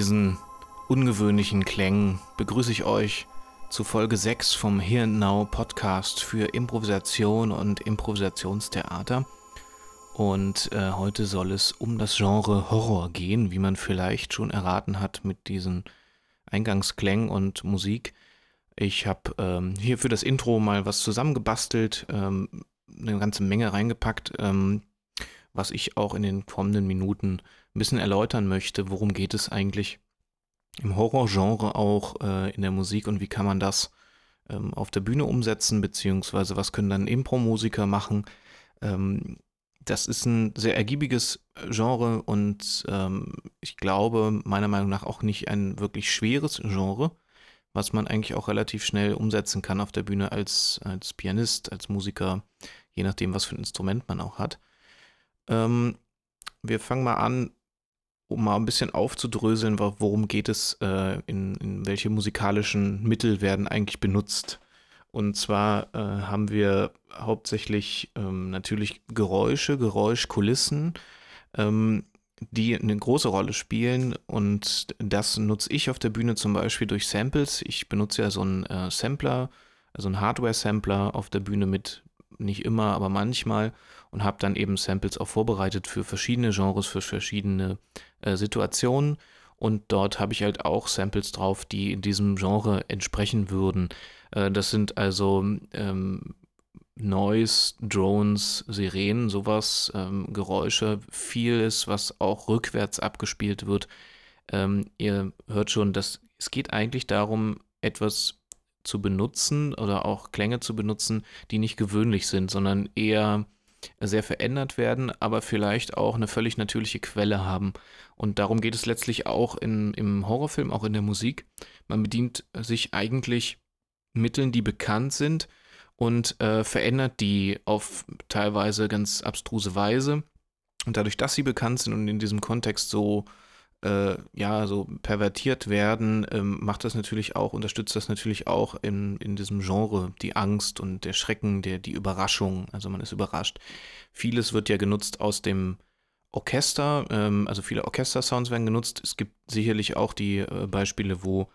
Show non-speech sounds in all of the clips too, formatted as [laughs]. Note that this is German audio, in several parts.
Diesen ungewöhnlichen Klängen begrüße ich euch zu Folge 6 vom Here and Now Podcast für Improvisation und Improvisationstheater. Und äh, heute soll es um das Genre Horror gehen, wie man vielleicht schon erraten hat mit diesen Eingangsklängen und Musik. Ich habe ähm, hier für das Intro mal was zusammengebastelt, ähm, eine ganze Menge reingepackt, ähm, was ich auch in den kommenden Minuten ein bisschen erläutern möchte. Worum geht es eigentlich im Horrorgenre auch äh, in der Musik und wie kann man das ähm, auf der Bühne umsetzen, beziehungsweise was können dann Impro-Musiker machen. Ähm, das ist ein sehr ergiebiges Genre und ähm, ich glaube meiner Meinung nach auch nicht ein wirklich schweres Genre, was man eigentlich auch relativ schnell umsetzen kann auf der Bühne als, als Pianist, als Musiker, je nachdem, was für ein Instrument man auch hat. Ähm, wir fangen mal an um mal ein bisschen aufzudröseln, worum geht es, äh, in, in, welche musikalischen Mittel werden eigentlich benutzt. Und zwar äh, haben wir hauptsächlich ähm, natürlich Geräusche, Geräuschkulissen, ähm, die eine große Rolle spielen. Und das nutze ich auf der Bühne zum Beispiel durch Samples. Ich benutze ja so einen äh, Sampler, also einen Hardware-Sampler auf der Bühne mit, nicht immer, aber manchmal und habe dann eben Samples auch vorbereitet für verschiedene Genres, für verschiedene äh, Situationen. Und dort habe ich halt auch Samples drauf, die in diesem Genre entsprechen würden. Äh, das sind also ähm, Noise, Drones, Sirenen, sowas, ähm, Geräusche, vieles, was auch rückwärts abgespielt wird. Ähm, ihr hört schon, dass es geht eigentlich darum, etwas zu benutzen oder auch Klänge zu benutzen, die nicht gewöhnlich sind, sondern eher sehr verändert werden, aber vielleicht auch eine völlig natürliche Quelle haben. Und darum geht es letztlich auch in, im Horrorfilm, auch in der Musik. Man bedient sich eigentlich Mitteln, die bekannt sind und äh, verändert die auf teilweise ganz abstruse Weise. Und dadurch, dass sie bekannt sind und in diesem Kontext so äh, ja, so pervertiert werden, ähm, macht das natürlich auch, unterstützt das natürlich auch in, in diesem Genre die Angst und der Schrecken, der, die Überraschung, also man ist überrascht. Vieles wird ja genutzt aus dem Orchester, ähm, also viele Orchester-Sounds werden genutzt. Es gibt sicherlich auch die äh, Beispiele, wo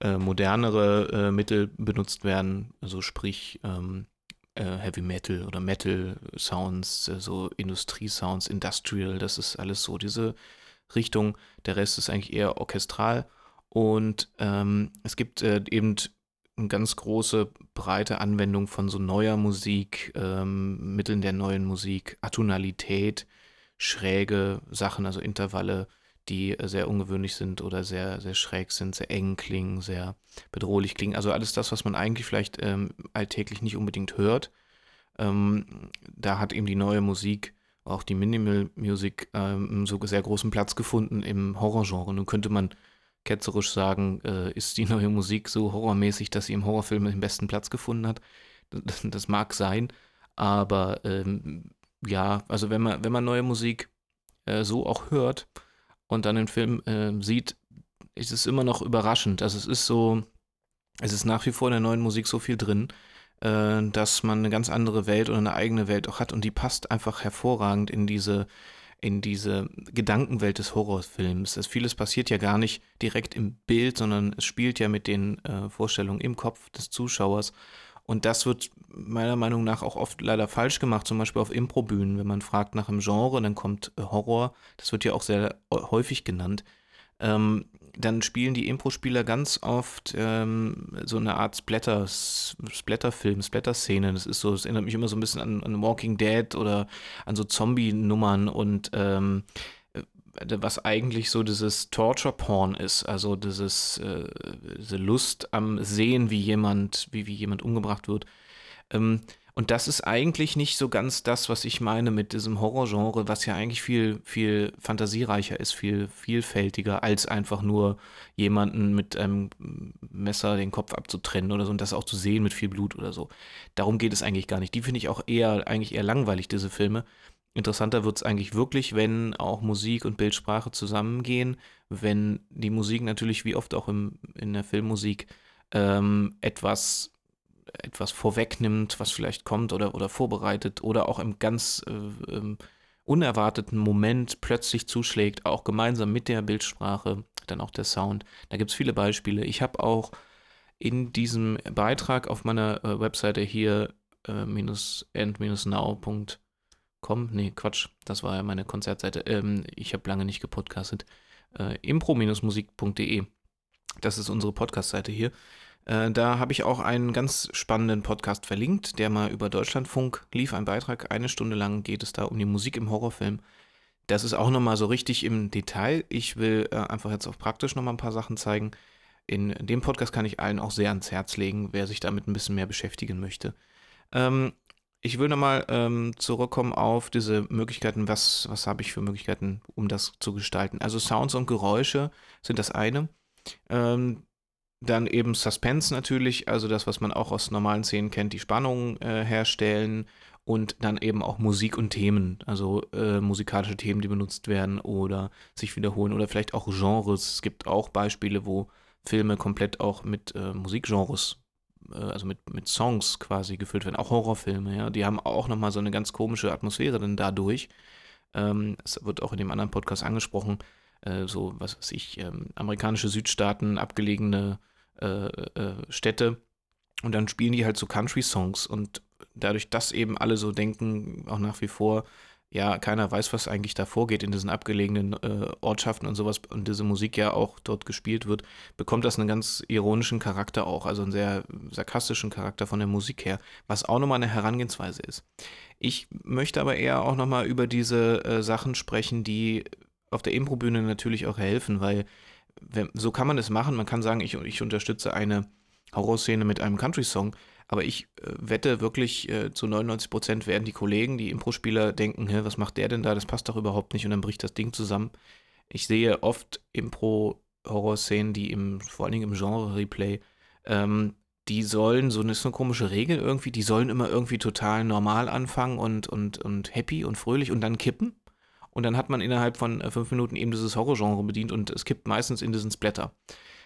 äh, modernere äh, Mittel benutzt werden, also sprich ähm, äh, Heavy Metal oder Metal Sounds, äh, so Industrie-Sounds, Industrial, das ist alles so diese Richtung. Der Rest ist eigentlich eher orchestral. Und ähm, es gibt äh, eben eine ganz große, breite Anwendung von so neuer Musik, ähm, Mitteln der neuen Musik, Atonalität, schräge Sachen, also Intervalle, die sehr ungewöhnlich sind oder sehr, sehr schräg sind, sehr eng klingen, sehr bedrohlich klingen. Also alles das, was man eigentlich vielleicht ähm, alltäglich nicht unbedingt hört. Ähm, da hat eben die neue Musik auch die Minimal Music ähm, so sehr großen Platz gefunden im Horrorgenre. Nun könnte man ketzerisch sagen, äh, ist die neue Musik so horrormäßig, dass sie im Horrorfilm den besten Platz gefunden hat. [laughs] Das, das mag sein, aber ähm, ja, also wenn man, wenn man neue Musik äh, so auch hört und dann den Film äh, sieht, ist es immer noch überraschend. Also es ist so, es ist nach wie vor in der neuen Musik so viel drin, äh, dass man eine ganz andere Welt oder eine eigene Welt auch hat und die passt einfach hervorragend in diese in diese Gedankenwelt des Horrorfilms. Das vieles passiert ja gar nicht direkt im Bild, sondern es spielt ja mit den äh, Vorstellungen im Kopf des Zuschauers. Und das wird meiner Meinung nach auch oft leider falsch gemacht, zum Beispiel auf Improbühnen. Wenn man fragt nach einem Genre, dann kommt äh, Horror. Das wird ja auch sehr häufig genannt. Ähm, dann spielen die Impro-Spieler ganz oft ähm, so eine Art Splatter, Splatter-Film, Splatter-Szene. Das ist so, das erinnert mich immer so ein bisschen an, an Walking Dead oder an so Zombie-Nummern und ähm, äh, was eigentlich so dieses Torture-Porn ist, also dieses, äh, diese Lust am Sehen, wie jemand, wie, wie jemand umgebracht wird. Ähm, und das ist eigentlich nicht so ganz das, was ich meine mit diesem Horrorgenre, was ja eigentlich viel, viel fantasiereicher ist, viel vielfältiger, als einfach nur jemanden mit einem Messer den Kopf abzutrennen oder so und das auch zu sehen mit viel Blut oder so. Darum geht es eigentlich gar nicht. Die finde ich auch eher, eigentlich eher langweilig, diese Filme. Interessanter wird es eigentlich wirklich, wenn auch Musik und Bildsprache zusammengehen, wenn die Musik natürlich wie oft auch im, in der Filmmusik ähm, etwas etwas vorwegnimmt, was vielleicht kommt oder, oder vorbereitet oder auch im ganz äh, ähm, unerwarteten Moment plötzlich zuschlägt, auch gemeinsam mit der Bildsprache, dann auch der Sound. Da gibt es viele Beispiele. Ich habe auch in diesem Beitrag auf meiner äh, Webseite hier äh, end-now.com, nee, Quatsch, das war ja meine Konzertseite, ähm, ich habe lange nicht gepodcastet, äh, impro-musik.de, das ist unsere Podcast-Seite hier. Äh, da habe ich auch einen ganz spannenden Podcast verlinkt, der mal über Deutschlandfunk lief, ein Beitrag, eine Stunde lang geht es da um die Musik im Horrorfilm. Das ist auch nochmal so richtig im Detail. Ich will äh, einfach jetzt auch praktisch nochmal ein paar Sachen zeigen. In dem Podcast kann ich allen auch sehr ans Herz legen, wer sich damit ein bisschen mehr beschäftigen möchte. Ähm, ich will nochmal ähm, zurückkommen auf diese Möglichkeiten. Was, was habe ich für Möglichkeiten, um das zu gestalten? Also Sounds und Geräusche sind das eine. Ähm, dann eben Suspense natürlich, also das, was man auch aus normalen Szenen kennt, die Spannung äh, herstellen und dann eben auch Musik und Themen, also äh, musikalische Themen, die benutzt werden oder sich wiederholen oder vielleicht auch Genres. Es gibt auch Beispiele, wo Filme komplett auch mit äh, Musikgenres, äh, also mit, mit Songs quasi gefüllt werden, auch Horrorfilme, ja, die haben auch nochmal so eine ganz komische Atmosphäre dann dadurch. Ähm, es wird auch in dem anderen Podcast angesprochen, äh, so, was weiß ich, ähm, amerikanische Südstaaten, abgelegene äh, äh, Städte und dann spielen die halt so Country-Songs und dadurch, dass eben alle so denken, auch nach wie vor, ja, keiner weiß, was eigentlich da vorgeht in diesen abgelegenen äh, Ortschaften und sowas und diese Musik ja auch dort gespielt wird, bekommt das einen ganz ironischen Charakter auch, also einen sehr sarkastischen Charakter von der Musik her, was auch nochmal eine Herangehensweise ist. Ich möchte aber eher auch nochmal über diese äh, Sachen sprechen, die auf der Improbühne natürlich auch helfen, weil wenn, so kann man es machen. Man kann sagen, ich, ich unterstütze eine Horrorszene mit einem Country-Song, aber ich äh, wette wirklich, äh, zu 99 Prozent werden die Kollegen, die Impro-Spieler denken, Hä, was macht der denn da? Das passt doch überhaupt nicht und dann bricht das Ding zusammen. Ich sehe oft Impro-Horror-Szenen, die im, vor allen Dingen im Genre-Replay, ähm, die sollen, so eine, so eine komische Regel irgendwie, die sollen immer irgendwie total normal anfangen und, und, und happy und fröhlich und dann kippen. Und dann hat man innerhalb von äh, fünf Minuten eben dieses Horror-Genre bedient und es kippt meistens in diesen Splatter.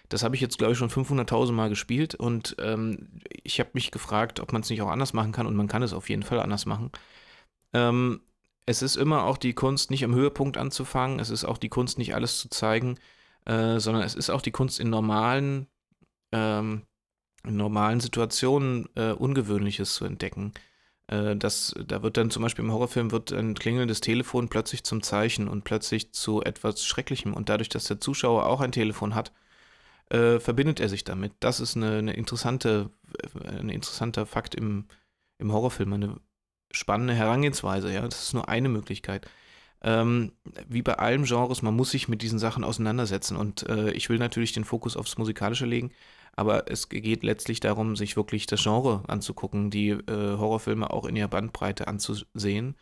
Das habe ich jetzt, glaube ich, schon 500.000 Mal gespielt und ähm, ich habe mich gefragt, ob man es nicht auch anders machen kann und man kann es auf jeden Fall anders machen. Ähm, es ist immer auch die Kunst, nicht am Höhepunkt anzufangen, es ist auch die Kunst, nicht alles zu zeigen, äh, sondern es ist auch die Kunst, in normalen, ähm, in normalen Situationen äh, Ungewöhnliches zu entdecken. Äh, das, da wird dann zum Beispiel im Horrorfilm wird ein klingelndes Telefon plötzlich zum Zeichen und plötzlich zu etwas Schrecklichem. Und dadurch, dass der Zuschauer auch ein Telefon hat, äh, verbindet er sich damit. Das ist eine, eine interessante, ein interessanter Fakt im, im Horrorfilm, eine spannende Herangehensweise, ja. Das ist nur eine Möglichkeit. Ähm, wie bei allen Genres, man muss sich mit diesen Sachen auseinandersetzen. Und äh, ich will natürlich den Fokus aufs Musikalische legen, aber es geht letztlich darum, sich wirklich das Genre anzugucken, die äh, Horrorfilme auch in ihrer Bandbreite anzusehen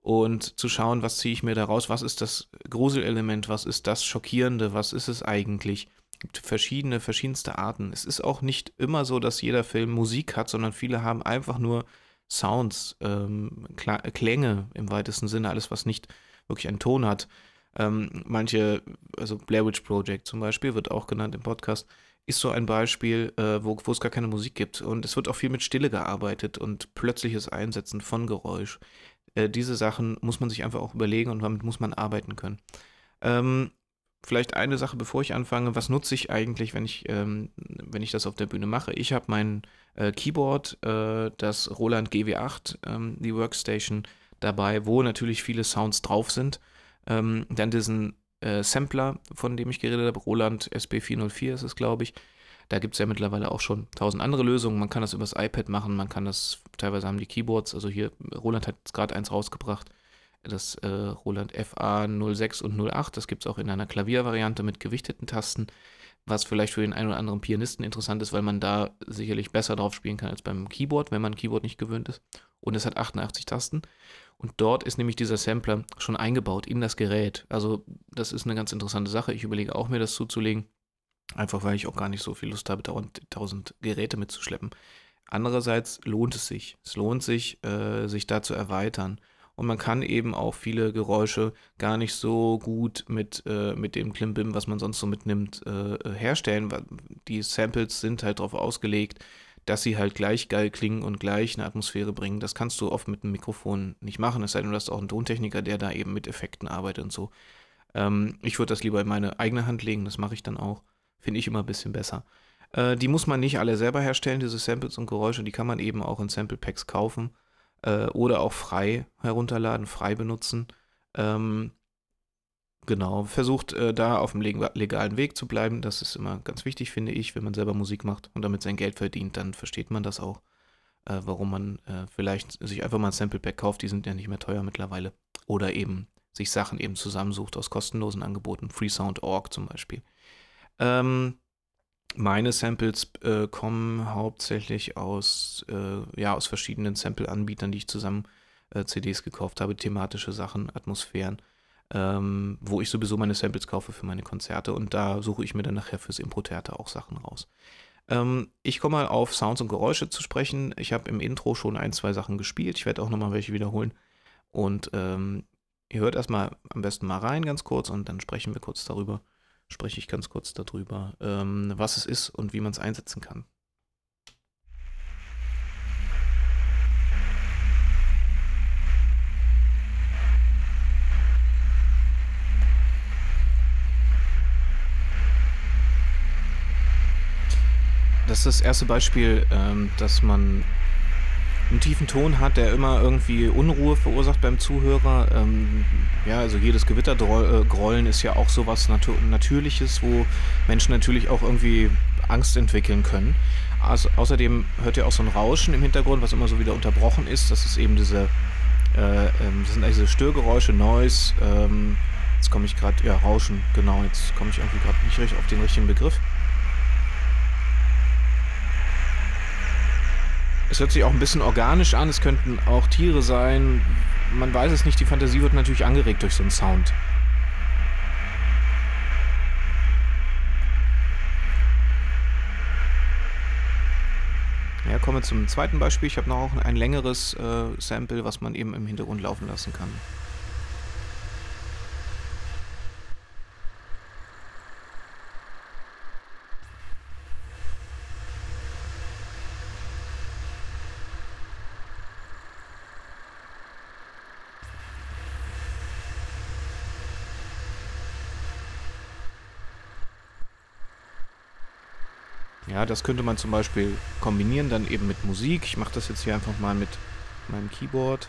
und zu schauen, was ziehe ich mir daraus, was ist das Gruselelement, was ist das Schockierende, was ist es eigentlich gibt verschiedene, verschiedenste Arten. Es ist auch nicht immer so, dass jeder Film Musik hat, sondern viele haben einfach nur Sounds, ähm, Klänge im weitesten Sinne, alles, was nicht wirklich einen Ton hat. Ähm, manche, also Blair Witch Project zum Beispiel, wird auch genannt im Podcast, ist so ein Beispiel, äh, wo, es gar keine Musik gibt. Und es wird auch viel mit Stille gearbeitet und plötzliches Einsetzen von Geräusch. Äh, diese Sachen muss man sich einfach auch überlegen und damit muss man arbeiten können. Ähm, vielleicht eine Sache, bevor ich anfange. Was nutze ich eigentlich, wenn ich, ähm, wenn ich das auf der Bühne mache? Ich habe mein äh, Keyboard, äh, das Roland GW8, ähm, die Workstation, dabei, wo natürlich viele Sounds drauf sind. Ähm, dann diesen äh, Sampler, von dem ich geredet habe, Roland SB404 ist es, glaube ich. Da gibt es ja mittlerweile auch schon tausend andere Lösungen. Man kann das übers iPad machen, man kann das, teilweise haben die Keyboards, also hier, Roland hat gerade eins rausgebracht das äh, Roland FA 06 und 08. Das gibt es auch in einer Klaviervariante mit gewichteten Tasten, was vielleicht für den einen oder anderen Pianisten interessant ist, weil man da sicherlich besser drauf spielen kann als beim Keyboard, wenn man Keyboard nicht gewöhnt ist. Und es hat 88 Tasten. Und dort ist nämlich dieser Sampler schon eingebaut in das Gerät. Also das ist eine ganz interessante Sache. Ich überlege auch mir das zuzulegen. Einfach weil ich auch gar nicht so viel Lust habe, dauernd tausend Geräte mitzuschleppen. Andererseits lohnt es sich. Es lohnt sich, äh, sich da zu erweitern und man kann eben auch viele Geräusche gar nicht so gut mit, äh, mit dem Klimbim, was man sonst so mitnimmt, äh, herstellen, weil die Samples sind halt darauf ausgelegt, dass sie halt gleich geil klingen und gleich eine Atmosphäre bringen. Das kannst du oft mit einem Mikrofon nicht machen, es sei denn, du hast auch einen Tontechniker, der da eben mit Effekten arbeitet und so. Ähm, ich würde das lieber in meine eigene Hand legen, das mache ich dann auch. Finde ich immer ein bisschen besser. Äh, die muss man nicht alle selber herstellen, diese Samples und Geräusche, die kann man eben auch in Sample Packs kaufen äh, oder auch frei herunterladen, frei benutzen. Ähm, Genau, versucht äh, da auf dem legalen Weg zu bleiben. Das ist immer ganz wichtig, finde ich, wenn man selber Musik macht und damit sein Geld verdient, dann versteht man das auch, äh, warum man äh, vielleicht sich einfach mal ein Sample Pack kauft, die sind ja nicht mehr teuer mittlerweile. Oder eben sich Sachen eben zusammensucht aus kostenlosen Angeboten, freesound.org zum Beispiel. Ähm, meine Samples äh, kommen hauptsächlich aus, äh, ja, aus verschiedenen Sample-Anbietern, die ich zusammen äh, CDs gekauft habe, thematische Sachen, Atmosphären ähm, wo ich sowieso meine Samples kaufe für meine Konzerte und da suche ich mir dann nachher fürs Impro-Theater auch Sachen raus. Ähm, ich komme mal auf Sounds und Geräusche zu sprechen. Ich habe im Intro schon ein, zwei Sachen gespielt. Ich werde auch nochmal welche wiederholen. Und ähm, ihr hört erstmal am besten mal rein ganz kurz und dann sprechen wir kurz darüber, spreche ich ganz kurz darüber, ähm, was es ist und wie man es einsetzen kann. Das ist das erste Beispiel, ähm, dass man einen tiefen Ton hat, der immer irgendwie Unruhe verursacht beim Zuhörer. Ähm, ja, also jedes Gewittergrollen ist ja auch sowas Natu Natürliches, wo Menschen natürlich auch irgendwie Angst entwickeln können. Also, außerdem hört ihr auch so ein Rauschen im Hintergrund, was immer so wieder unterbrochen ist. Das ist eben diese, äh, ähm, das sind diese Störgeräusche, Noise. Ähm, jetzt komme ich gerade, ja, Rauschen, genau, jetzt komme ich irgendwie gerade nicht richtig auf den richtigen Begriff. Es hört sich auch ein bisschen organisch an, es könnten auch Tiere sein. Man weiß es nicht, die Fantasie wird natürlich angeregt durch so einen Sound. Ja, kommen wir zum zweiten Beispiel. Ich habe noch ein längeres äh, Sample, was man eben im Hintergrund laufen lassen kann. Das könnte man zum Beispiel kombinieren dann eben mit Musik. Ich mache das jetzt hier einfach mal mit meinem Keyboard.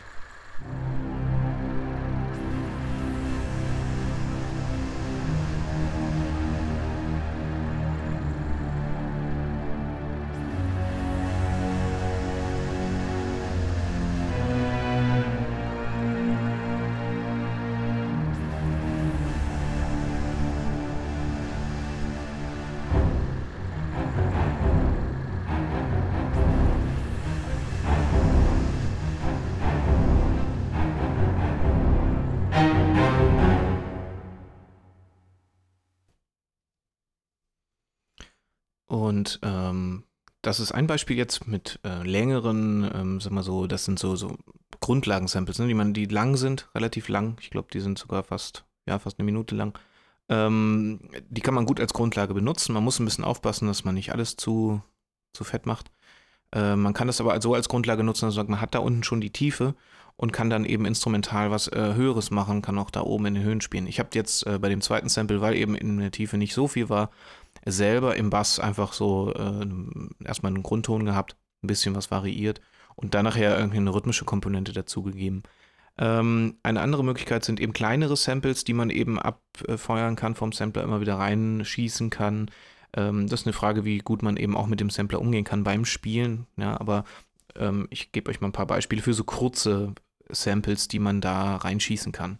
Und ähm, das ist ein Beispiel jetzt mit äh, längeren, ähm, sag mal so, das sind so, so Grundlagensamples, ne, die man, die lang sind, relativ lang. Ich glaube, die sind sogar fast, ja, fast eine Minute lang. Ähm, die kann man gut als Grundlage benutzen. Man muss ein bisschen aufpassen, dass man nicht alles zu, zu fett macht. Äh, man kann das aber so als Grundlage nutzen, also man hat da unten schon die Tiefe und kann dann eben instrumental was äh, Höheres machen, kann auch da oben in den Höhen spielen. Ich habe jetzt äh, bei dem zweiten Sample, weil eben in der Tiefe nicht so viel war, selber im Bass einfach so äh, erstmal einen Grundton gehabt, ein bisschen was variiert und dann nachher irgendwie eine rhythmische Komponente dazugegeben. Ähm, eine andere Möglichkeit sind eben kleinere Samples, die man eben abfeuern kann, vom Sampler immer wieder reinschießen kann. Ähm, das ist eine Frage, wie gut man eben auch mit dem Sampler umgehen kann beim Spielen. Ja, aber ähm, ich gebe euch mal ein paar Beispiele für so kurze Samples, die man da reinschießen kann.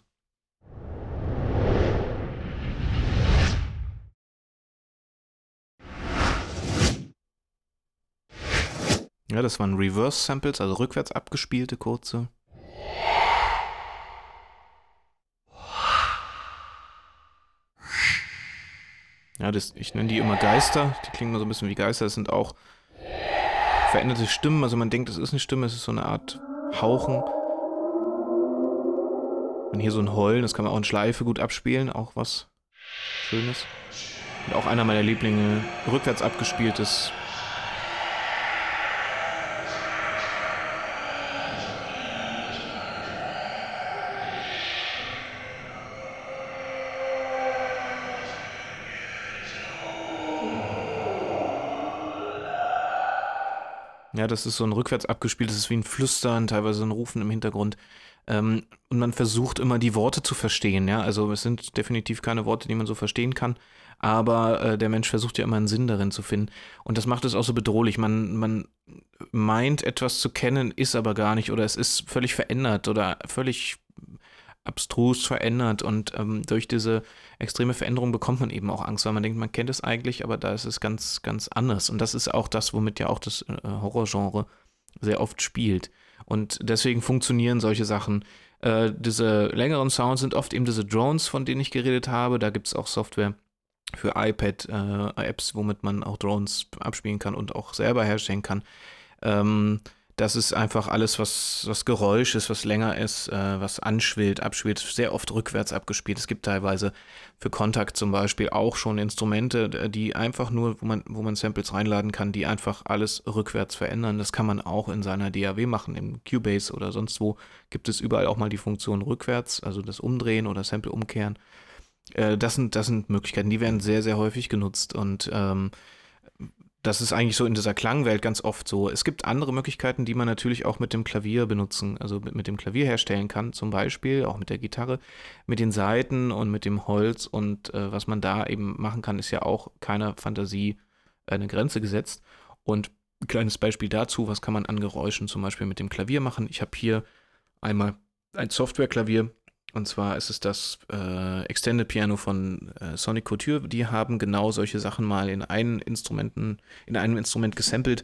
Ja, das waren Reverse-Samples, also rückwärts abgespielte kurze. Ja, das, ich nenne die immer Geister. Die klingen immer so ein bisschen wie Geister. Das sind auch veränderte Stimmen. Also man denkt, es ist eine Stimme, es ist so eine Art Hauchen. Und hier so ein Heulen, das kann man auch in Schleife gut abspielen, auch was Schönes. Und auch einer meiner Lieblinge, rückwärts abgespieltes Das ist so ein rückwärts abgespielt, das ist wie ein Flüstern, teilweise ein Rufen im Hintergrund. Ähm, und man versucht immer die Worte zu verstehen, ja. Also es sind definitiv keine Worte, die man so verstehen kann, aber äh, der Mensch versucht ja immer einen Sinn darin zu finden. Und das macht es auch so bedrohlich. Man, man meint etwas zu kennen, ist aber gar nicht, oder es ist völlig verändert oder völlig abstrus verändert und ähm, durch diese extreme Veränderung bekommt man eben auch Angst, weil man denkt, man kennt es eigentlich, aber da ist es ganz, ganz anders. Und das ist auch das, womit ja auch das äh, Horrorgenre sehr oft spielt. Und deswegen funktionieren solche Sachen. Äh, diese längeren Sounds sind oft eben diese Drones, von denen ich geredet habe. Da gibt es auch Software für iPad-Apps, äh, womit man auch Drones abspielen kann und auch selber herstellen kann. Ähm, das ist einfach alles, was, was Geräusch ist, was länger ist, äh, was anschwillt, abschwillt, sehr oft rückwärts abgespielt. Es gibt teilweise für Kontakt zum Beispiel auch schon Instrumente, die einfach nur, wo man, wo man Samples reinladen kann, die einfach alles rückwärts verändern. Das kann man auch in seiner DAW machen, im Cubase oder sonst wo gibt es überall auch mal die Funktion rückwärts, also das Umdrehen oder Sample umkehren. Äh, das, sind, das sind Möglichkeiten, die werden sehr, sehr häufig genutzt und ähm, das ist eigentlich so in dieser Klangwelt ganz oft so. Es gibt andere Möglichkeiten, die man natürlich auch mit dem Klavier benutzen, also mit, mit dem Klavier herstellen kann, zum Beispiel auch mit der Gitarre, mit den Saiten und mit dem Holz und äh, was man da eben machen kann, ist ja auch keiner Fantasie eine Grenze gesetzt. Und ein kleines Beispiel dazu, was kann man an Geräuschen zum Beispiel mit dem Klavier machen. Ich habe hier einmal ein Softwareklavier, und zwar ist es das äh, Extended Piano von äh, Sonic Couture. Die haben genau solche Sachen mal in einen Instrumenten, in einem Instrument gesampelt,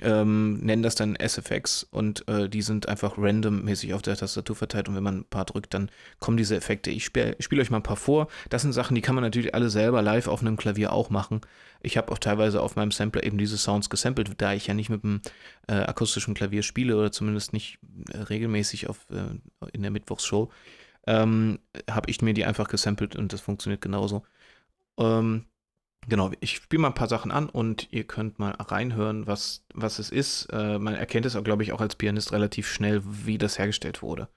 ähm, nennen das dann SFX und äh, die sind einfach randommäßig auf der Tastatur verteilt und wenn man ein paar drückt, dann kommen diese Effekte. Ich spiele spiel euch mal ein paar vor. Das sind Sachen, die kann man natürlich alle selber live auf einem Klavier auch machen. Ich habe auch teilweise auf meinem Sampler eben diese Sounds gesampelt, da ich ja nicht mit einem äh, akustischen Klavier spiele oder zumindest nicht äh, regelmäßig auf, äh, in der Mittwochsshow ähm, habe ich mir die einfach gesampelt und das funktioniert genauso. Ähm, genau, ich spiele mal ein paar Sachen an und ihr könnt mal reinhören, was, was es ist. Äh, man erkennt es, glaube ich, auch als Pianist relativ schnell, wie das hergestellt wurde.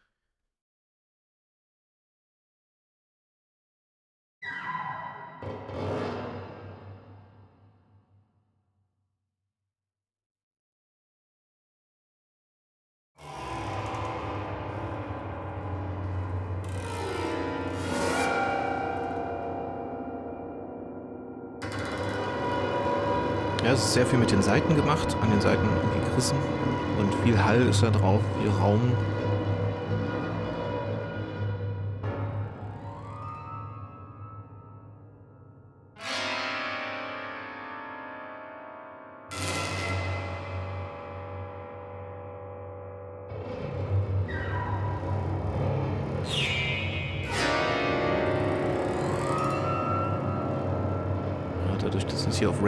Ja, es ist sehr viel mit den Seiten gemacht, an den Seiten irgendwie gerissen und viel Hall ist da drauf, viel Raum.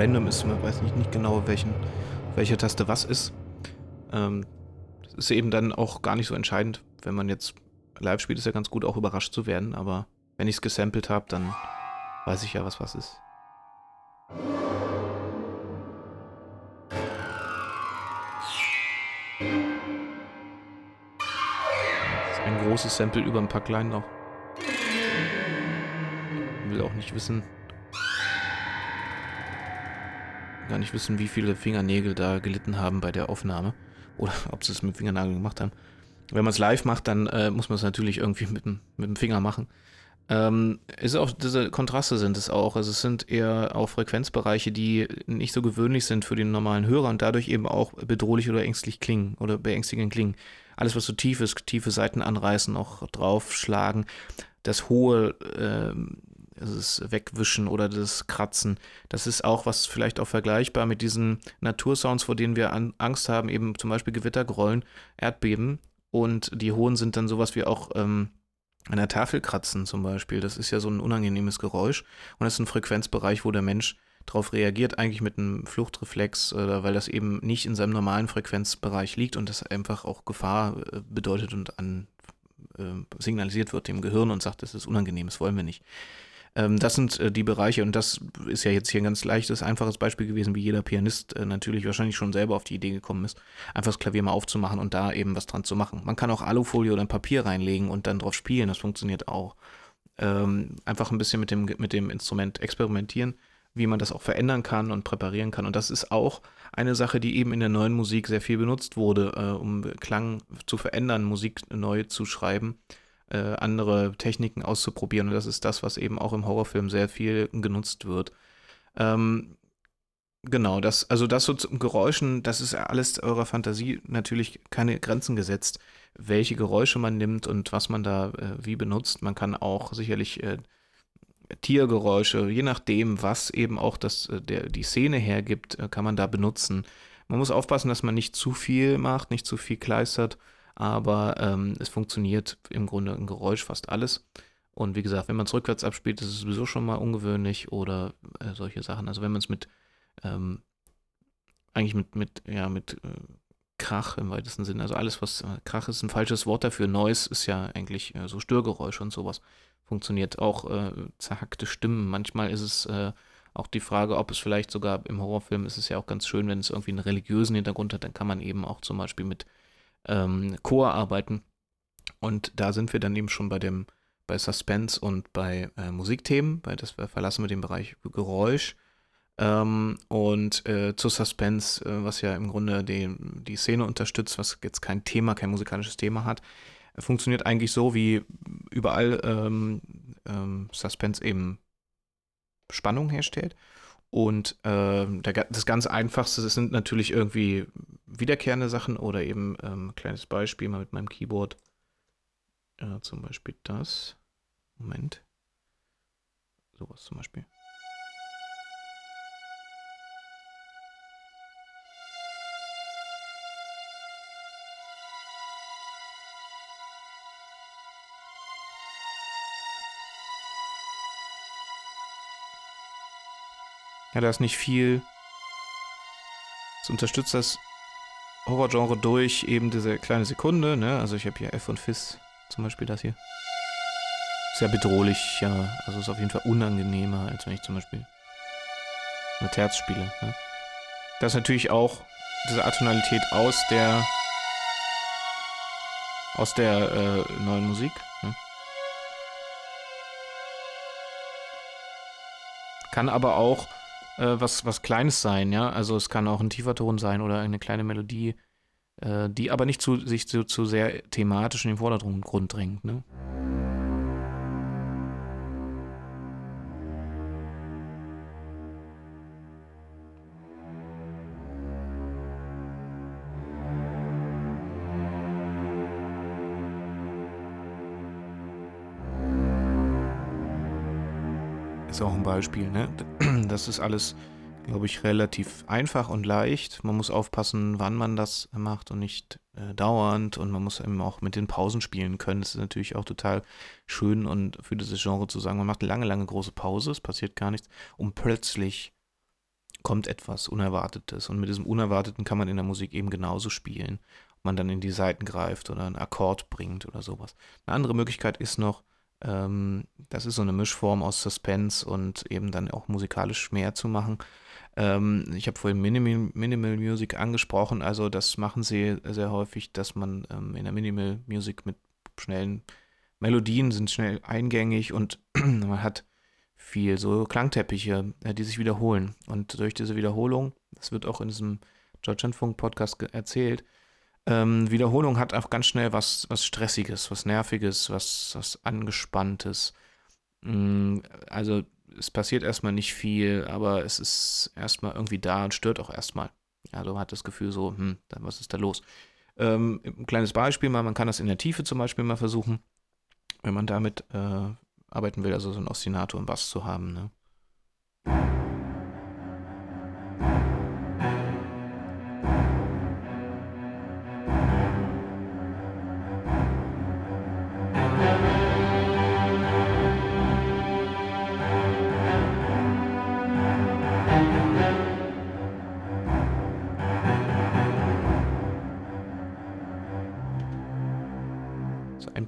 Random ist, man weiß nicht, nicht genau, welchen, welche Taste was ist. Ähm, das ist eben dann auch gar nicht so entscheidend. Wenn man jetzt live spielt, ist ja ganz gut, auch überrascht zu werden. Aber wenn ich es gesampelt habe, dann weiß ich ja, was was ist. Das ist ein großes Sample über ein paar kleinen noch. Ich will auch nicht wissen, gar nicht wissen, wie viele Fingernägel da gelitten haben bei der Aufnahme. Oder [laughs] ob sie es mit Fingernageln gemacht haben. Wenn man es live macht, dann äh, muss man es natürlich irgendwie mit, mit dem Finger machen. Ähm, ist auch, diese Kontraste sind es auch. Also es sind eher auch Frequenzbereiche, die nicht so gewöhnlich sind für den normalen Hörer und dadurch eben auch bedrohlich oder ängstlich klingen oder beängstigend klingen. Alles, was so tief ist, tiefe Seiten anreißen, auch draufschlagen. Das hohe äh, das Wegwischen oder das Kratzen. Das ist auch was vielleicht auch vergleichbar mit diesen Natursounds, vor denen wir an, Angst haben, eben zum Beispiel Gewittergrollen, Erdbeben. Und die hohen sind dann sowas wie auch ähm, an der Tafel kratzen zum Beispiel. Das ist ja so ein unangenehmes Geräusch. Und das ist ein Frequenzbereich, wo der Mensch darauf reagiert, eigentlich mit einem Fluchtreflex, äh, weil das eben nicht in seinem normalen Frequenzbereich liegt und das einfach auch Gefahr äh, bedeutet und an äh, signalisiert wird dem Gehirn und sagt, das ist unangenehm, das wollen wir nicht. Ähm, das sind äh, die Bereiche und das ist ja jetzt hier ein ganz leichtes, einfaches Beispiel gewesen, wie jeder Pianist äh, natürlich wahrscheinlich schon selber auf die Idee gekommen ist, einfach das Klavier mal aufzumachen und da eben was dran zu machen. Man kann auch Alufolie oder ein Papier reinlegen und dann drauf spielen, das funktioniert auch. Ähm, einfach ein bisschen mit dem, mit dem Instrument experimentieren, wie man das auch verändern kann und präparieren kann. Und das ist auch eine Sache, die eben in der neuen Musik sehr viel benutzt wurde, äh, um Klang zu verändern, Musik neu zu schreiben, äh, andere Techniken auszuprobieren. Und das ist das, was eben auch im Horrorfilm sehr viel genutzt wird. Ähm, genau, das, also das so zum Geräuschen, das ist alles eurer Fantasie natürlich keine Grenzen gesetzt, welche Geräusche man nimmt und was man da äh, wie benutzt. Man kann auch sicherlich äh, Tiergeräusche, je nachdem, was eben auch das, äh, der, die Szene hergibt, äh, kann man da benutzen. Man muss aufpassen, dass man nicht zu viel macht, nicht zu viel kleistert, aber ähm, es funktioniert im Grunde ein Geräusch fast alles. Und wie gesagt, wenn man es rückwärts abspielt, ist es sowieso schon mal ungewöhnlich oder äh, solche Sachen. Also wenn man es mit, ähm, eigentlich mit, mit, ja, mit äh, Krach im weitesten Sinne, also alles, was äh, Krach ist, ein falsches Wort dafür. Noise ist ja eigentlich äh, so Störgeräusche und sowas funktioniert. Auch äh, zerhackte Stimmen. Manchmal ist es äh, auch die Frage, ob es vielleicht sogar im Horrorfilm ist es ja auch ganz schön, wenn es irgendwie einen religiösen Hintergrund hat, dann kann man eben auch zum Beispiel mit ähm, Chor arbeiten. Und da sind wir dann eben schon bei dem, bei Suspense und bei äh, Musikthemen, weil das verlassen wir den Bereich Geräusch. Ähm, und äh, zu Suspense, äh, was ja im Grunde die, die Szene unterstützt, was jetzt kein Thema, kein musikalisches Thema hat, funktioniert eigentlich so, wie überall ähm, ähm, Suspense eben Spannung herstellt. Und der, das ganz Einfachste das sind natürlich irgendwie wiederkehrende Sachen oder eben ähm, kleines Beispiel mal mit meinem Keyboard. Äh, zum Beispiel das. Moment. Sowas zum Beispiel. Ja, da ist nicht viel. Es unterstützt das Horrorgenre durch eben diese kleine Sekunde, ne? Also ich habe hier F und Fizz, zum Beispiel das hier. Sehr bedrohlich, ja. Also ist auf jeden Fall unangenehmer, als wenn ich zum Beispiel eine Terz spiele. Ne? Das ist natürlich auch diese Atonalität aus der aus der äh, neuen Musik. Ne? Kann aber auch äh, was, was Kleines sein, ja. Also es kann auch ein tiefer Ton sein oder eine kleine Melodie, äh, die aber nicht zu, sich zu, zu sehr thematisch in den Vordergrund drängt, ne? ist auch ein Beispiel. Ne? Das ist alles, glaube ich, relativ einfach und leicht. Man muss aufpassen, wann man das macht und nicht äh, dauernd. Und man muss eben auch mit den Pausen spielen können. Das ist natürlich auch total schön und für dieses Genre zu sagen, man macht lange, lange große Pause, es passiert gar nichts und plötzlich kommt etwas Unerwartetes. Und mit diesem Unerwarteten kann man in der Musik eben genauso spielen. Man dann in die Seiten greift oder einen Akkord bringt oder sowas. Eine andere Möglichkeit ist noch, ähm, das ist so eine Mischform aus Suspense und eben dann auch musikalisch mehr zu machen. Ähm, ich habe vorhin Minimal, Minimal Music angesprochen, also das machen sie sehr häufig, dass man ähm, in der Minimal Music mit schnellen Melodien sind schnell eingängig und [clears throat] man hat viel so Klangteppiche, äh, die sich wiederholen. Und durch diese Wiederholung, das wird auch in diesem Deutschlandfunk-Podcast erzählt, ähm, Wiederholung hat auch ganz schnell was, was Stressiges, was Nerviges, was, was Angespanntes. Mm, also es passiert erstmal nicht viel, aber es ist erstmal irgendwie da und stört auch erstmal. Also man hat das Gefühl so, hm, was ist da los? Ähm, ein kleines Beispiel mal, man kann das in der Tiefe zum Beispiel mal versuchen, wenn man damit äh, arbeiten will, also so einen Ostinator und Bass zu haben. Ne?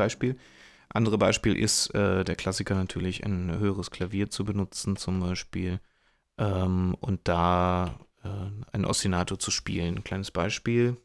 Beispiel. Andere Beispiel ist äh, der Klassiker natürlich, ein höheres Klavier zu benutzen zum Beispiel ähm, und da äh, einen Ostinato zu spielen. Ein kleines Beispiel.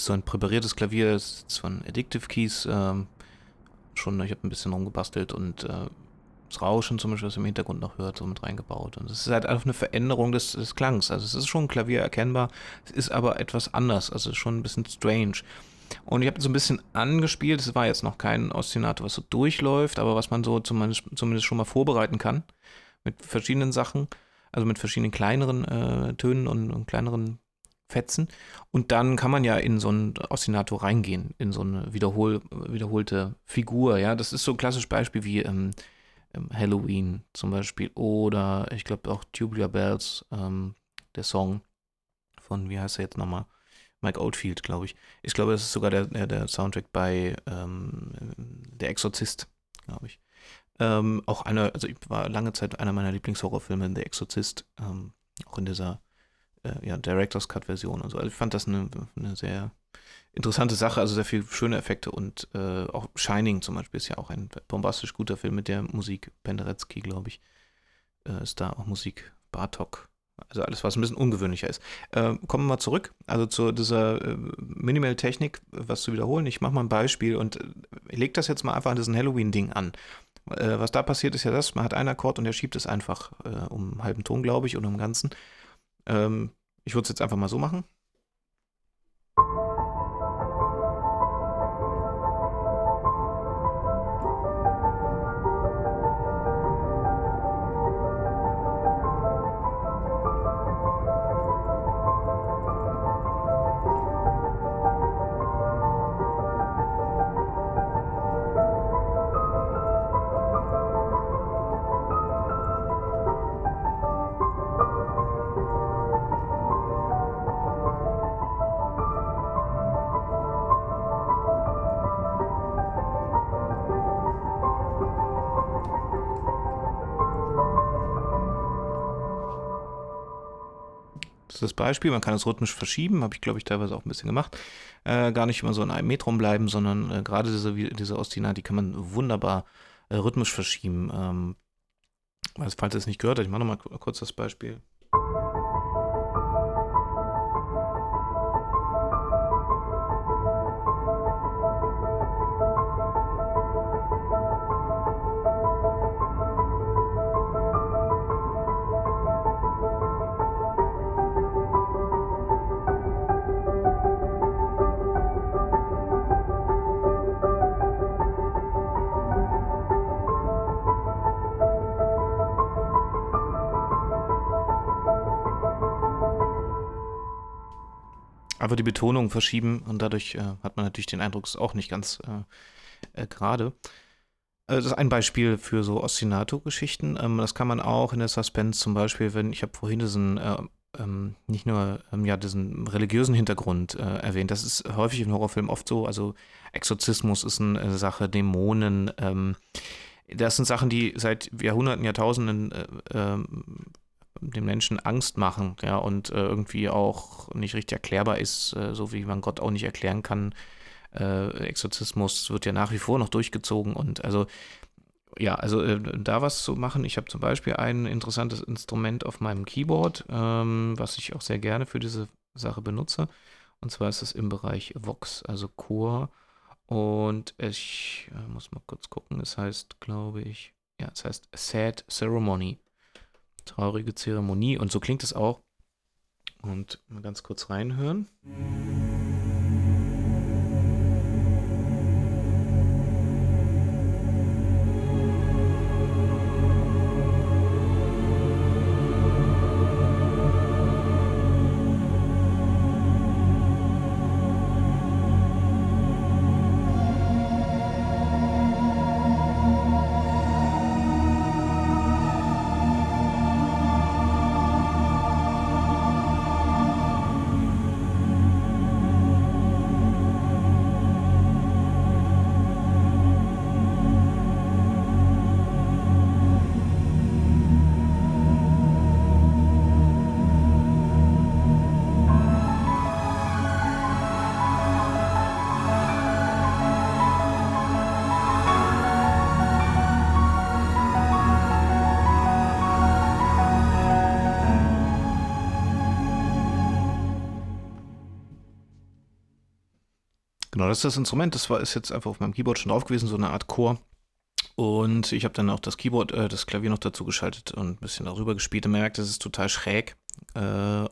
Ist so ein präpariertes Klavier, das ist von Addictive Keys. Ähm, schon, ich habe ein bisschen rumgebastelt und äh, das Rauschen zum Beispiel, was im Hintergrund noch hört, so mit reingebaut. Und es ist halt einfach eine Veränderung des, des Klangs. Also es ist schon ein Klavier erkennbar, es ist aber etwas anders. Also es ist schon ein bisschen strange. Und ich habe so ein bisschen angespielt, es war jetzt noch kein Ostinato, was so durchläuft, aber was man so zumindest, zumindest schon mal vorbereiten kann mit verschiedenen Sachen, also mit verschiedenen kleineren äh, Tönen und, und, kleineren Fetzen. Und dann kann man ja in so ein Ostinato reingehen, in so eine wiederhol, wiederholte Figur. Ja, das ist so ein klassisches Beispiel wie ähm, ähm Halloween zum Beispiel oder ich glaube auch Tubular Bells, ähm, der Song von, wie heißt er jetzt nochmal? Mike Oldfield, glaube ich. Ich glaube, das ist sogar der, der, der Soundtrack bei ähm, Der Exorzist, glaube ich. Ähm, auch einer, also ich war lange Zeit einer meiner Lieblingshorrorfilme, Der Exorzist, ähm, auch in dieser äh, ja, Director's Cut-Version und so. Also ich fand das eine, eine, sehr interessante Sache, also sehr viele schöne Effekte und äh, auch Shining zum Beispiel ist ja auch ein bombastisch guter Film mit der Musik. Penderecki, glaube ich, äh, ist da auch Musik. Bartok also alles, was ein bisschen ungewöhnlicher ist. Äh, kommen wir mal zurück, also zu dieser äh, Minimal-Technik, was zu wiederholen. Ich mache mal ein Beispiel und äh, lege das jetzt mal einfach an diesen Halloween-Ding an. Äh, was da passiert, ist ja das, man hat einen Akkord und der schiebt es einfach äh, um einen halben Ton, glaube ich, oder um den ganzen. Ähm, ich würde es jetzt einfach mal so machen. Das Beispiel. Man kann es rhythmisch verschieben, habe ich glaube ich teilweise auch ein bisschen gemacht. Äh, gar nicht immer so in einem Metrum bleiben, sondern äh, gerade diese, diese Ostina, die kann man wunderbar äh, rhythmisch verschieben. Ähm, falls ihr es nicht gehört habt, ich mache nochmal kurz das Beispiel. Einfach die Betonung verschieben und dadurch äh, hat man natürlich den Eindruck, es ist auch nicht ganz äh, äh, gerade. Äh, das ist ein Beispiel für so Ostinato-Geschichten. Ähm, das kann man auch in der Suspense zum Beispiel, wenn ich habe vorhin diesen äh, ähm, nicht nur ähm, ja diesen religiösen Hintergrund äh, erwähnt. Das ist häufig im Horrorfilm oft so. Also Exorzismus ist eine Sache, Dämonen. Ähm, das sind Sachen, die seit Jahrhunderten, Jahrtausenden äh, ähm, den Menschen Angst machen, ja, und äh, irgendwie auch nicht richtig erklärbar ist, äh, so wie man Gott auch nicht erklären kann. Äh, Exorzismus wird ja nach wie vor noch durchgezogen und also ja, also äh, da was zu machen. Ich habe zum Beispiel ein interessantes Instrument auf meinem Keyboard, ähm, was ich auch sehr gerne für diese Sache benutze. Und zwar ist es im Bereich Vox, also Chor. Und ich äh, muss mal kurz gucken. Es heißt, glaube ich, ja, es heißt Sad Ceremony traurige Zeremonie. Und so klingt es auch. Und mal ganz kurz reinhören. Genau, das ist das Instrument. Das war ist jetzt einfach auf meinem Keyboard schon drauf gewesen, so eine Art Chor. Und ich habe dann auch das Keyboard, äh, das Klavier noch dazu geschaltet und ein bisschen darüber gespielt und merkt, das ist total schräg. Äh,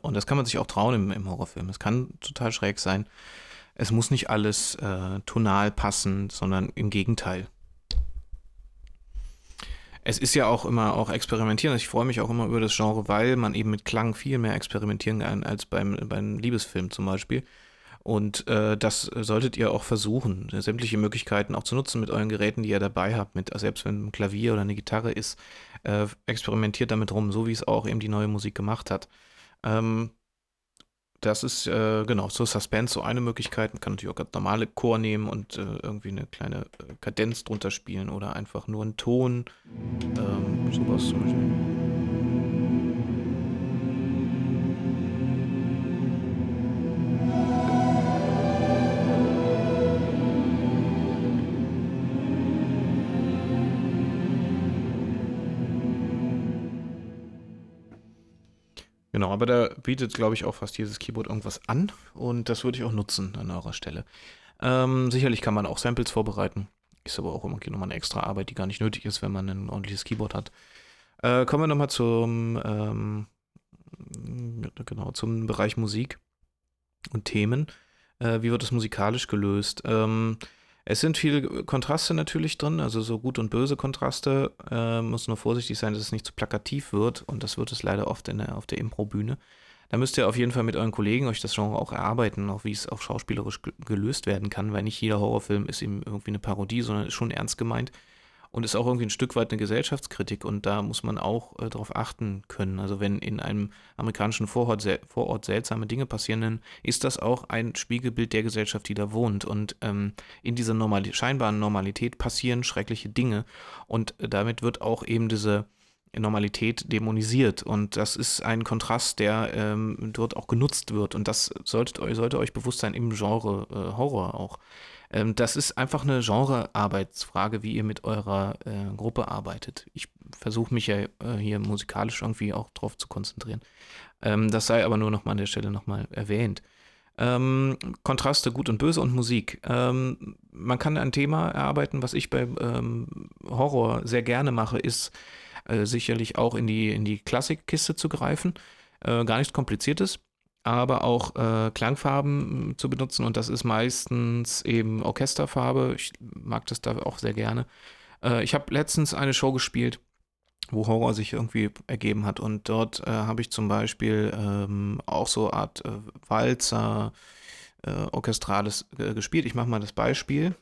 und das kann man sich auch trauen im, im Horrorfilm. Es kann total schräg sein. Es muss nicht alles äh, tonal passen, sondern im Gegenteil. Es ist ja auch immer auch experimentieren. Ich freue mich auch immer über das Genre, weil man eben mit Klang viel mehr experimentieren kann als beim, beim Liebesfilm zum Beispiel. Und äh, das solltet ihr auch versuchen, sämtliche Möglichkeiten auch zu nutzen mit euren Geräten, die ihr dabei habt, mit, selbst wenn ein Klavier oder eine Gitarre ist, äh, experimentiert damit rum, so wie es auch eben die neue Musik gemacht hat. Ähm, das ist äh, genau so Suspense, so eine Möglichkeit. Man kann natürlich auch ganz normale Chor nehmen und äh, irgendwie eine kleine äh, Kadenz drunter spielen oder einfach nur einen Ton. Ähm, sowas zum Beispiel. Aber da bietet, glaube ich, auch fast jedes Keyboard irgendwas an und das würde ich auch nutzen an eurer Stelle. Ähm, sicherlich kann man auch Samples vorbereiten. Ist aber auch immer nochmal eine extra Arbeit, die gar nicht nötig ist, wenn man ein ordentliches Keyboard hat. Äh, kommen wir nochmal zum, ähm, genau, zum Bereich Musik und Themen. Äh, wie wird das musikalisch gelöst? Ähm, es sind viele Kontraste natürlich drin, also so gut und böse Kontraste. Äh, muss nur vorsichtig sein, dass es nicht zu plakativ wird. Und das wird es leider oft in der, auf der Impro-Bühne. Da müsst ihr auf jeden Fall mit euren Kollegen euch das Genre auch erarbeiten, auch wie es auch schauspielerisch gelöst werden kann, weil nicht jeder Horrorfilm ist eben irgendwie eine Parodie, sondern ist schon ernst gemeint und ist auch irgendwie ein Stück weit eine Gesellschaftskritik und da muss man auch äh, darauf achten können. Also wenn in einem amerikanischen Vorort, Vorort, seltsame Dinge passieren, dann ist das auch ein Spiegelbild der Gesellschaft, die da wohnt und ähm, in dieser Normali scheinbaren Normalität passieren schreckliche Dinge und damit wird auch eben diese Normalität dämonisiert und das ist ein Kontrast, der ähm, dort auch genutzt wird und das solltet, sollte euch bewusst sein im Genre äh, Horror auch. Ähm, das ist einfach eine Genrearbeitsfrage, wie ihr mit eurer äh, Gruppe arbeitet. Ich versuche mich ja äh, hier musikalisch irgendwie auch drauf zu konzentrieren. Ähm, das sei aber nur noch mal an der Stelle nochmal erwähnt. Ähm, Kontraste gut und böse und Musik. Ähm, man kann ein Thema erarbeiten, was ich bei ähm, Horror sehr gerne mache, ist äh, sicherlich auch in die, in die Klassikkiste zu greifen. Äh, gar nichts Kompliziertes aber auch äh, Klangfarben zu benutzen und das ist meistens eben Orchesterfarbe. Ich mag das da auch sehr gerne. Äh, ich habe letztens eine Show gespielt, wo Horror sich irgendwie ergeben hat und dort äh, habe ich zum Beispiel ähm, auch so eine Art äh, Walzer, äh, Orchestrales äh, gespielt. Ich mache mal das Beispiel.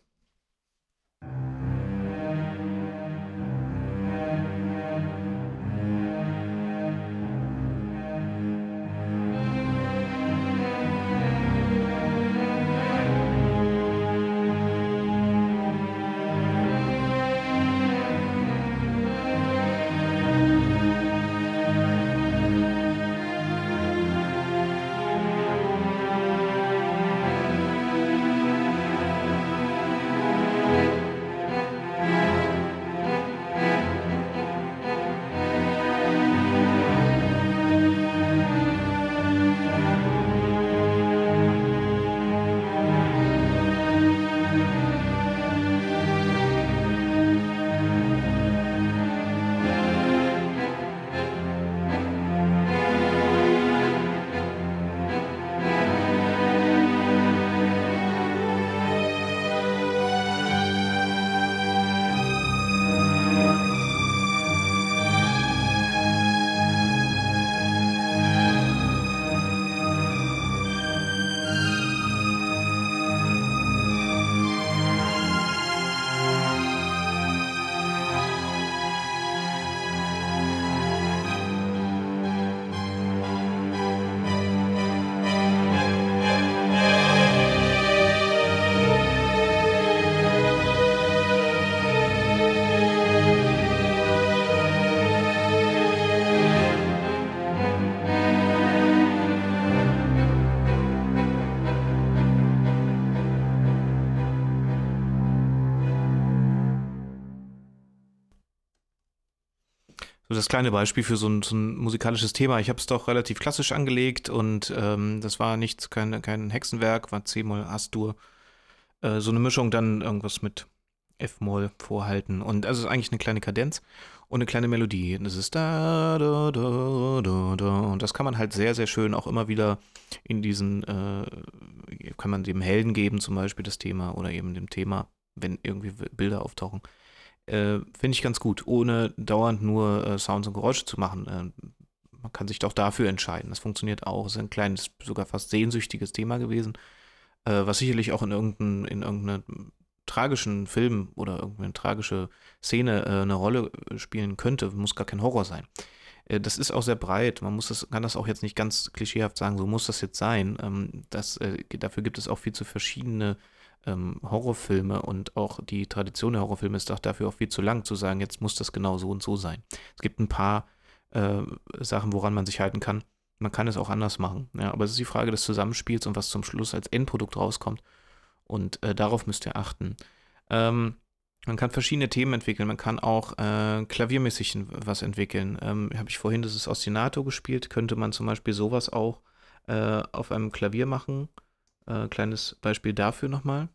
Das kleine Beispiel für so ein, so ein musikalisches Thema. Ich habe es doch relativ klassisch angelegt und ähm, das war nichts, kein, kein Hexenwerk, war C-Moll Astur. Äh, so eine Mischung dann irgendwas mit F-Moll vorhalten. Und also es ist eigentlich eine kleine Kadenz und eine kleine Melodie. Das ist da, da, da, da, da. Und das kann man halt sehr, sehr schön auch immer wieder in diesen, äh, kann man dem Helden geben, zum Beispiel das Thema, oder eben dem Thema, wenn irgendwie Bilder auftauchen. Äh, Finde ich ganz gut, ohne dauernd nur äh, Sounds und Geräusche zu machen. Äh, man kann sich doch dafür entscheiden. Das funktioniert auch. Es ist ein kleines, sogar fast sehnsüchtiges Thema gewesen, äh, was sicherlich auch in irgendeinem in irgendeinem tragischen Film oder irgendeine tragische Szene äh, eine Rolle spielen könnte. Muss gar kein Horror sein. Äh, das ist auch sehr breit. Man muss das, kann das auch jetzt nicht ganz klischeehaft sagen, so muss das jetzt sein. Ähm, das, äh, dafür gibt es auch viel zu verschiedene ähm, Horrorfilme und auch die Tradition der Horrorfilme ist auch dafür auch viel zu lang zu sagen, jetzt muss das genau so und so sein. Es gibt ein paar äh, Sachen, woran man sich halten kann. Man kann es auch anders machen. Ja, aber es ist die Frage des Zusammenspiels und was zum Schluss als Endprodukt rauskommt. Und äh, darauf müsst ihr achten. Ähm, man kann verschiedene Themen entwickeln. Man kann auch äh, klaviermäßig was entwickeln. Ähm, Habe ich vorhin das ist Ostinato gespielt. Könnte man zum Beispiel sowas auch äh, auf einem Klavier machen. Äh, kleines Beispiel dafür nochmal.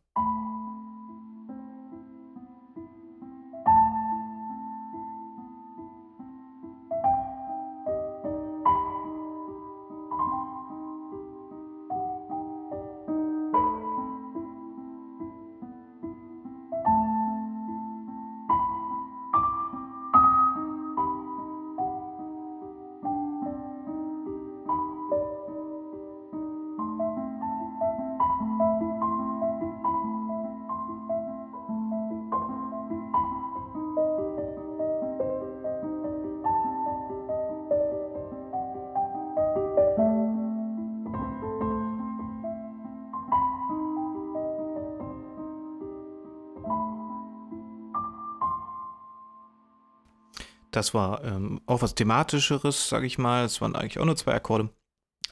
Das war ähm, auch was Thematischeres, sage ich mal. Es waren eigentlich auch nur zwei Akkorde.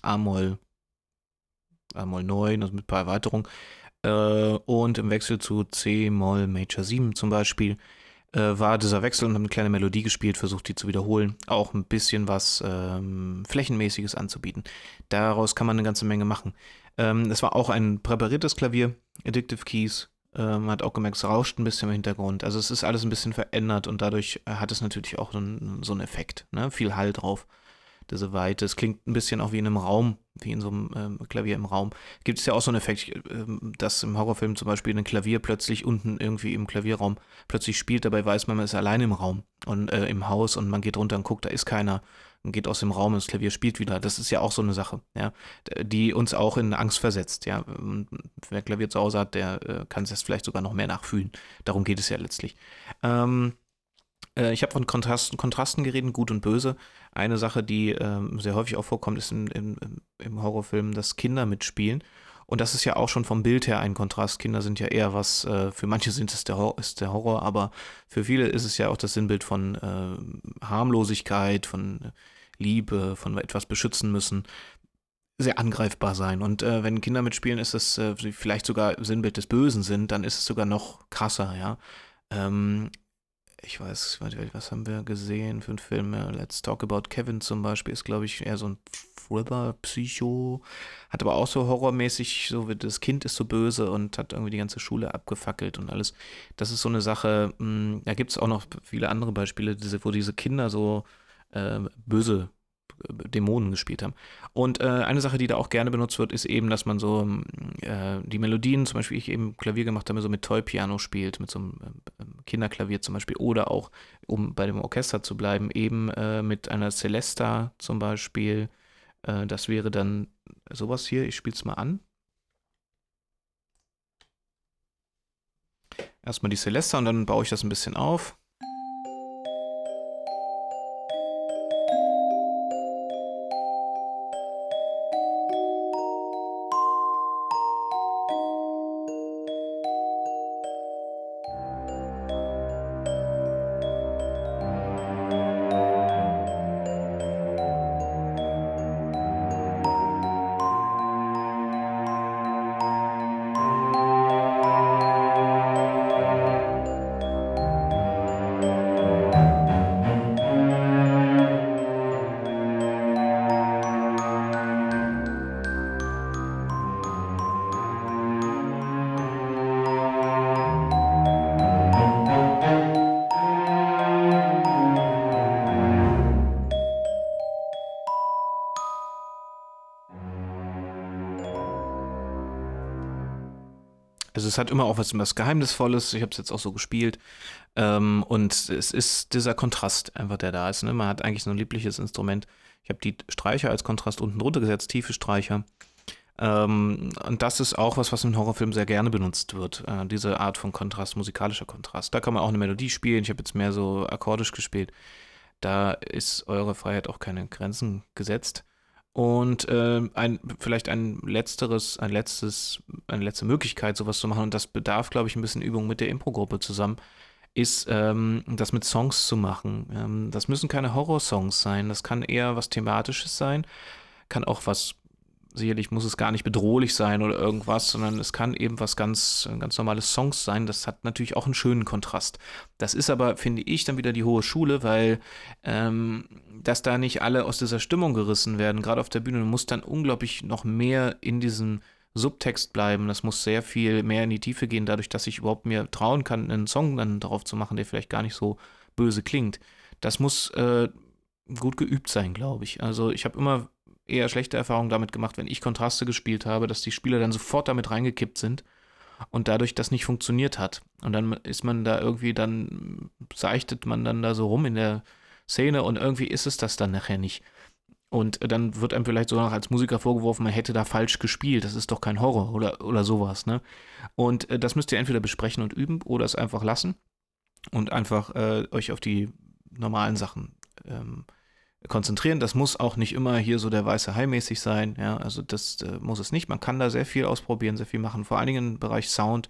A-Moll, A-Moll 9, also mit ein paar Erweiterungen. Äh, und im Wechsel zu C-Moll Major 7 zum Beispiel äh, war dieser Wechsel und haben eine kleine Melodie gespielt, versucht die zu wiederholen. Auch ein bisschen was ähm, Flächenmäßiges anzubieten. Daraus kann man eine ganze Menge machen. Ähm, es war auch ein präpariertes Klavier, Addictive Keys, ähm, hat auch gemerkt, es rauscht ein bisschen im Hintergrund. Also es ist alles ein bisschen verändert und dadurch hat es natürlich auch einen, so einen Effekt. Ne? Viel Hall drauf, diese Weite. Es klingt ein bisschen auch wie in einem Raum, wie in so einem ähm, Klavier im Raum. Gibt es ja auch so einen Effekt, ähm, dass im Horrorfilm zum Beispiel ein Klavier plötzlich unten irgendwie im Klavierraum plötzlich spielt. Dabei weiß man, man ist allein im Raum und äh, im Haus und man geht runter und guckt, da ist keiner und geht aus dem Raum und das Klavier spielt wieder. Das ist ja auch so eine Sache, ja, die uns auch in Angst versetzt, ja. Wer Klavier zu Hause hat, der äh, kann es vielleicht sogar noch mehr nachfühlen. Darum geht es ja letztlich. Ähm, äh, ich habe von Kontrasten, Kontrasten geredet, gut und böse. Eine Sache, die ähm, sehr häufig auch vorkommt, ist im, im, im Horrorfilm, dass Kinder mitspielen. Und das ist ja auch schon vom Bild her ein Kontrast. Kinder sind ja eher was, äh, für manche sind es der, Hor ist der Horror, aber für viele ist es ja auch das Sinnbild von äh, Harmlosigkeit, von Liebe, von etwas beschützen müssen, sehr angreifbar sein. Und äh, wenn Kinder mitspielen, ist es äh, vielleicht sogar Sinnbild des Bösen sind, dann ist es sogar noch krasser, ja. Ähm, ich weiß, was haben wir gesehen für einen Film? Let's Talk About Kevin zum Beispiel ist, glaube ich, eher so ein Thriller, Psycho, hat aber auch so horrormäßig, so wie das Kind ist so böse und hat irgendwie die ganze Schule abgefackelt und alles. Das ist so eine Sache, mh, hm, da gibt es auch noch viele andere Beispiele, diese, wo diese Kinder so äh, böse Dämonen gespielt haben. Und äh, eine Sache, die da auch gerne benutzt wird, ist eben, dass man so äh, die Melodien, zum Beispiel ich eben Klavier gemacht habe, so mit Toy-Piano spielt, mit so einem äh, Kinderklavier zum Beispiel, oder auch, um bei dem Orchester zu bleiben, eben äh, mit einer Celesta zum Beispiel. Äh, das wäre dann sowas hier, ich spiele es mal an. Erstmal die Celesta und dann baue ich das ein bisschen auf. Es hat immer auch was, was Geheimnisvolles. Ich habe es jetzt auch so gespielt. Ähm, und es ist dieser Kontrast einfach, der da ist. Ne? Man hat eigentlich so ein liebliches Instrument. Ich habe die Streicher als Kontrast unten drunter gesetzt, tiefe Streicher. Ähm, und das ist auch was, was im Horrorfilm sehr gerne benutzt wird. Äh, diese Art von Kontrast, musikalischer Kontrast. Da kann man auch eine Melodie spielen. Ich habe jetzt mehr so akkordisch gespielt. Da ist eure Freiheit auch keine Grenzen gesetzt. Und äh, ein, vielleicht ein letzteres, ein letztes, eine letzte Möglichkeit, sowas zu machen, und das bedarf, glaube ich, ein bisschen Übung mit der Impro-Gruppe zusammen, ist, ähm, das mit Songs zu machen. Ähm, das müssen keine Horror-Songs sein, das kann eher was Thematisches sein, kann auch was sicherlich muss es gar nicht bedrohlich sein oder irgendwas, sondern es kann eben was ganz, ganz normales Songs sein. Das hat natürlich auch einen schönen Kontrast. Das ist aber, finde ich, dann wieder die hohe Schule, weil ähm, dass da nicht alle aus dieser Stimmung gerissen werden, gerade auf der Bühne, muss dann unglaublich noch mehr in diesem Subtext bleiben. Das muss sehr viel mehr in die Tiefe gehen, dadurch, dass ich überhaupt mir trauen kann, einen Song dann darauf zu machen, der vielleicht gar nicht so böse klingt. Das muss äh, gut geübt sein, glaube ich. Also ich habe immer eher schlechte Erfahrungen damit gemacht, wenn ich Kontraste gespielt habe, dass die Spieler dann sofort damit reingekippt sind und dadurch das nicht funktioniert hat. Und dann ist man da irgendwie, dann seichtet man dann da so rum in der Szene und irgendwie ist es das dann nachher nicht. Und dann wird einem vielleicht so noch als Musiker vorgeworfen, man hätte da falsch gespielt. Das ist doch kein Horror oder, oder sowas, ne? Und äh, das müsst ihr entweder besprechen und üben oder es einfach lassen und einfach äh, euch auf die normalen Sachen ähm, konzentrieren. Das muss auch nicht immer hier so der weiße Hai mäßig sein. Ja, also das äh, muss es nicht. Man kann da sehr viel ausprobieren, sehr viel machen. Vor allen Dingen im Bereich Sound.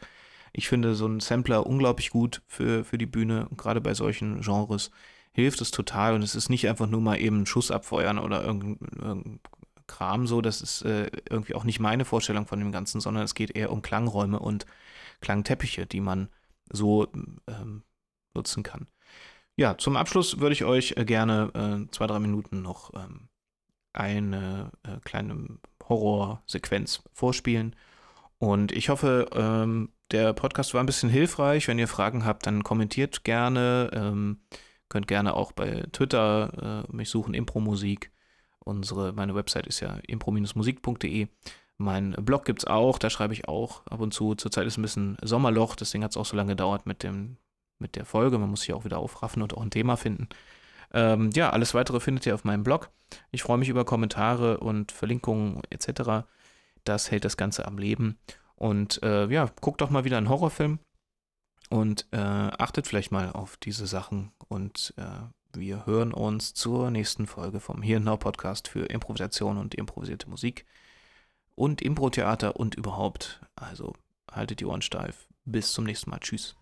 Ich finde so ein Sampler unglaublich gut für, für die Bühne. Gerade bei solchen Genres hilft es total. Und es ist nicht einfach nur mal eben einen Schuss abfeuern oder irgendein, irgendein Kram so. Das ist äh, irgendwie auch nicht meine Vorstellung von dem Ganzen, sondern es geht eher um Klangräume und Klangteppiche, die man so ähm, nutzen kann. Ja, zum Abschluss würde ich euch äh, gerne äh, zwei, drei Minuten noch ähm, eine äh, kleine Horrorsequenz vorspielen. Und ich hoffe, ähm, der Podcast war ein bisschen hilfreich. Wenn ihr Fragen habt, dann kommentiert gerne. Ähm, könnt gerne auch bei Twitter äh, mich suchen, Impromusik. Unsere, meine Website ist ja impro-musik.de. Mein Blog gibt es auch, da schreibe ich auch ab und zu. Zurzeit ist ein bisschen Sommerloch, deswegen hat es auch so lange gedauert mit dem mit der Folge. Man muss sich auch wieder aufraffen und auch ein Thema finden. Ähm, ja, alles weitere findet ihr auf meinem Blog. Ich freue mich über Kommentare und Verlinkungen etc. Das hält das Ganze am Leben. Und äh, ja, guckt doch mal wieder einen Horrorfilm und äh, achtet vielleicht mal auf diese Sachen. Und äh, wir hören uns zur nächsten Folge vom Here Now Podcast für Improvisation und improvisierte Musik und Impro-Theater und überhaupt. Also haltet die Ohren steif. Bis zum nächsten Mal. Tschüss.